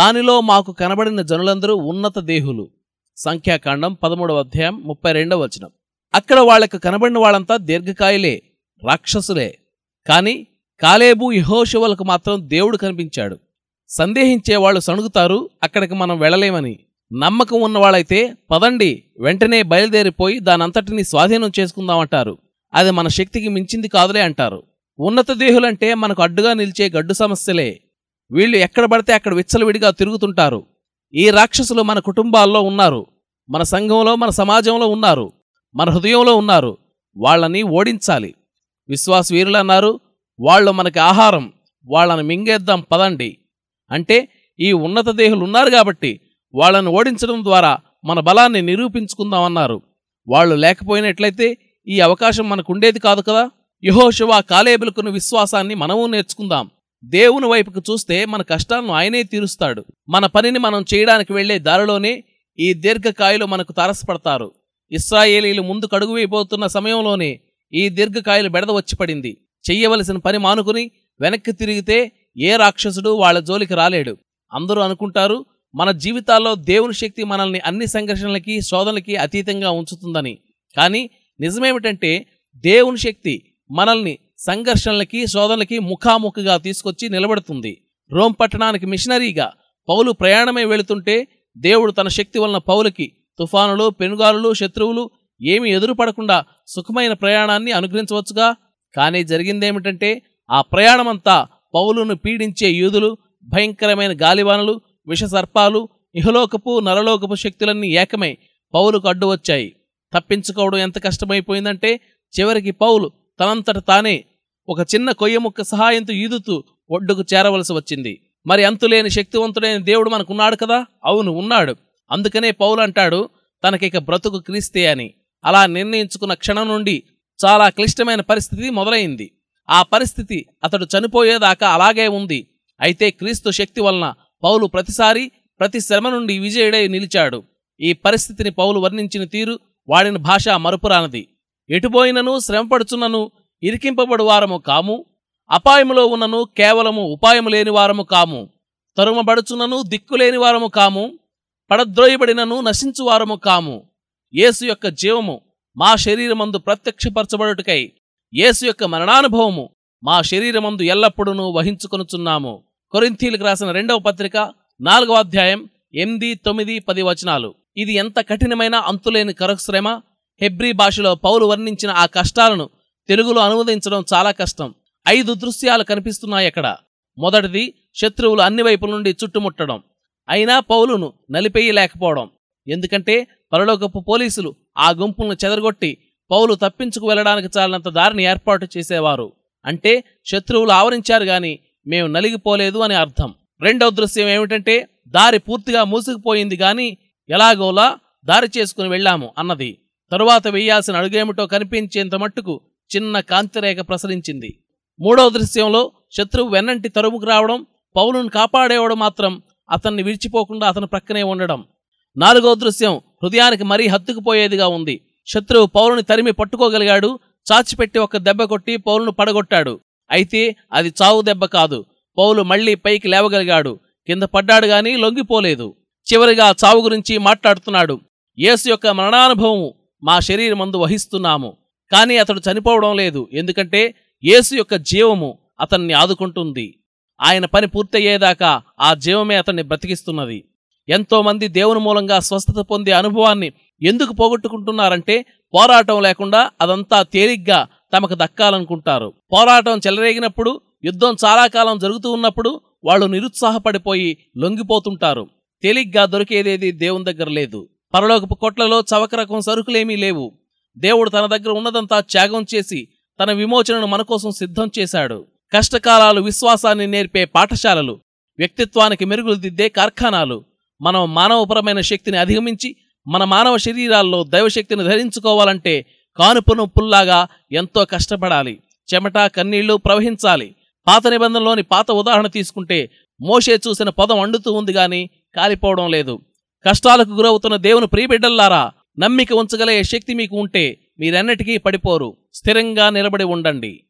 దానిలో మాకు కనబడిన జనులందరూ ఉన్నత దేహులు. సంఖ్యాకాండం పదమూడవ అధ్యాయం ముప్పై రెండవ వచనం. అక్కడ వాళ్ళకు కనబడిన వాళ్ళంతా దీర్ఘకాయులే రాక్షసులే. కాని కాలేబు యహోశివులకు మాత్రం దేవుడు కనిపించాడు. సందేహించే వాళ్ళు సణుగుతారు అక్కడికి మనం వెళ్ళలేమని. నమ్మకం ఉన్నవాళ్ళైతే పదండి వెంటనే బయలుదేరిపోయి దానంతటిని స్వాధీనం చేసుకుందామంటారు. అది మన శక్తికి మించింది కాదులే అంటారు. ఉన్నత దేహులంటే మనకు అడ్డుగా నిలిచే గడ్డు సమస్యలే. వీళ్ళు ఎక్కడ పడితే అక్కడ విచ్చలవిడిగా తిరుగుతుంటారు. ఈ రాక్షసులు మన కుటుంబాల్లో ఉన్నారు. మన సంఘంలో మన సమాజంలో ఉన్నారు. మన హృదయంలో ఉన్నారు. వాళ్ళని ఓడించాలి. విశ్వాస వీరులు అన్నారు వాళ్ళు మనకి ఆహారం. వాళ్ళని మింగేద్దాం పదండి. అంటే ఈ ఉన్నత దేహులు ఉన్నారు కాబట్టి వాళ్ళని ఓడించడం ద్వారా మన బలాన్ని నిరూపించుకుందామన్నారు వాళ్ళు లేకపోయినట్లయితే ఈ అవకాశం మనకుండేది కాదు కదా? యహోశివా కాలేబులకున్న విశ్వాసాన్ని మనము నేర్చుకుందాం. దేవుని వైపుకు చూస్తే మన కష్టాలను ఆయనే తీరుస్తాడు. మన పనిని మనం చేయడానికి వెళ్ళే దారిలోనే ఈ దీర్ఘకాయలు మనకు తారసపడతారు. ఇస్రాయేలీలు ముందు కడుగు వేయబోతున్న సమయంలోనే ఈ దీర్ఘకాయలు బెడద వచ్చి పడింది. చెయ్యవలసిన పని మానుకుని వెనక్కి తిరిగితే ఏ రాక్షసుడు వాళ్ళ జోలికి రాలేడు. అందరూ అనుకుంటారు మన జీవితాల్లో దేవుని శక్తి మనల్ని అన్ని సంఘర్షణలకి శోధనలకి అతీతంగా ఉంచుతుందని. కానీ నిజమేమిటంటే దేవుని శక్తి మనల్ని సంఘర్షణలకి శోధనలకి ముఖాముఖిగా తీసుకొచ్చి నిలబడుతుంది. రోమ్ పట్టణానికి మిషనరీగా పౌలు ప్రయాణమై వెళుతుంటే దేవుడు తన శక్తి వలన పౌలకి తుఫానులు పెనుగాలులు శత్రువులు ఏమీ ఎదురుపడకుండా సుఖమైన ప్రయాణాన్ని అనుగ్రహించవచ్చుగా? కానీ జరిగిందేమిటంటే ఆ ప్రయాణమంతా పౌలును పీడించే యూదులు భయంకరమైన గాలివానలు విషసర్పాలు ఇహలోకపు నరలోకపు శక్తులన్నీ ఏకమై పౌలుకు అడ్డు వచ్చాయి తప్పించుకోవడం ఎంత కష్టమైపోయిందంటే చివరికి పౌలు తనంతట తానే ఒక చిన్న కొయ్య ముక్క సహాయంతో ఈదుతూ ఒడ్డుకు చేరవలసి వచ్చింది. మరి అంతులేని శక్తివంతుడైన దేవుడు మనకున్నాడు కదా? అవును ఉన్నాడు. అందుకనే పౌలు అంటాడు తనకిక బ్రతుకు క్రీస్తే అని. అలా నిర్ణయించుకున్న క్షణం నుండి చాలా క్లిష్టమైన పరిస్థితి మొదలైంది. ఆ పరిస్థితి అతడు చనిపోయేదాకా అలాగే ఉంది. అయితే క్రీస్తు శక్తి వలన పౌలు ప్రతిసారి ప్రతి శ్రమ నుండి విజయుడై నిలిచాడు. ఈ పరిస్థితిని పౌలు వర్ణించిన తీరు వాడిన భాష మరుపురానది. ఎటుపోయినను శ్రమపడుచున్నను ఇరికింపబడు వారము కాము. అపాయములో ఉన్నను కేవలము ఉపాయము లేని వారము కాము. తరుమబడుచునను దిక్కులేని వారము కాము. పడద్రోయబడినను నశించు వారము కాము. యేసు యొక్క జీవము మా శరీరమందు ప్రత్యక్షపరచబడుటకై యేసు యొక్క మరణానుభవము మా శరీరమందు ఎల్లప్పుడూ వహించుకొనుచున్నాము. కొరింథీలకు రాసిన రెండవ పత్రిక నాలుగవ అధ్యాయం ఎనిమిది తొమ్మిది పది వచనాలు. ఇది ఎంత కఠినమైన అంతులేని కరశ్రమ హెబ్రీ భాషలో పౌలు వర్ణించిన ఆ కష్టాలను తెలుగులో అనువదించడం చాలా కష్టం. ఐదు దృశ్యాలు కనిపిస్తున్నాయి అక్కడ. మొదటిది శత్రువులు అన్ని వైపుల నుండి చుట్టుముట్టడం. అయినా పౌలును నలిపేయలేకపోవడం. ఎందుకంటే పరలోకపు పోలీసులు ఆ గుంపులను చెదరగొట్టి పౌలు తప్పించుకు వెళ్ళడానికి చాలినంత దారిని ఏర్పాటు చేసేవారు. అంటే శత్రువులు ఆవరించారు గాని మేము నలిగిపోలేదు అని అర్థం. రెండవ దృశ్యం ఏమిటంటే దారి పూర్తిగా మూసుకుపోయింది గాని ఎలాగోలా దారి చేసుకుని వెళ్ళాము అన్నది. తరువాత వెయ్యాల్సిన అడుగేమిటో కనిపించేంత మట్టుకు చిన్న కాంతిరేఖ ప్రసరించింది. మూడవ దృశ్యంలో శత్రువు వెన్నంటి తరుముకు రావడం పౌలును కాపాడేవాడు మాత్రం అతన్ని విడిచిపోకుండా అతని ప్రక్కనే ఉండడం. నాలుగో దృశ్యం హృదయానికి మరీ హత్తుకుపోయేదిగా ఉంది. శత్రువు పౌరుని తరిమి పట్టుకోగలిగాడు చాచిపెట్టి ఒక దెబ్బ కొట్టి పౌలును పడగొట్టాడు. అయితే అది చావు దెబ్బ కాదు. పౌలు మళ్ళీ పైకి లేవగలిగాడు. కింద పడ్డాడు గాని లొంగిపోలేదు. చివరిగా చావు గురించి మాట్లాడుతున్నాడు. యేసు యొక్క మరణానుభవము మా శరీరమందు వహిస్తున్నాము. కానీ అతడు చనిపోవడం లేదు. ఎందుకంటే యేసు యొక్క జీవము అతన్ని ఆదుకుంటుంది. ఆయన పని పూర్తయ్యేదాకా ఆ జీవమే అతన్ని బ్రతికిస్తున్నది. ఎంతోమంది దేవుని మూలంగా స్వస్థత పొందే అనుభవాన్ని ఎందుకు పోగొట్టుకుంటున్నారంటే పోరాటం లేకుండా అదంతా తేలిగ్గా తమకు దక్కాలనుకుంటారు. పోరాటం చెలరేగినప్పుడు యుద్ధం చాలా కాలం జరుగుతూ ఉన్నప్పుడు వాళ్ళు నిరుత్సాహపడిపోయి లొంగిపోతుంటారు. తేలిగ్గా దొరికేదేది దేవుని దగ్గర లేదు. పరలోకపు కొట్లలో చవక రకం సరుకులేమీ లేవు. దేవుడు తన దగ్గర ఉన్నదంతా త్యాగం చేసి తన విమోచనను మనకోసం సిద్ధం చేశాడు. కష్టకాలాలు విశ్వాసాన్ని నేర్పే పాఠశాలలు వ్యక్తిత్వానికి మెరుగులు దిద్దే కార్ఖానాలు మనం మానవపరమైన శక్తిని అధిగమించి మన మానవ శరీరాల్లో దైవశక్తిని ధరించుకోవాలంటే కానుపు నొప్పుల్లాగా ఎంతో కష్టపడాలి. చెమట కన్నీళ్ళు ప్రవహించాలి. పాత నిబంధనలోని పాత ఉదాహరణ తీసుకుంటే మోషే చూసిన పదం అండుతూ ఉంది గాని కాలిపోవడం లేదు. కష్టాలకు గురవుతున్న దేవుని ప్రియబిడ్డల్లారా నమ్మిక ఉంచగలిగే శక్తి మీకు ఉంటే మీరన్నిటికీ పడిపోరు. స్థిరంగా నిలబడి ఉండండి.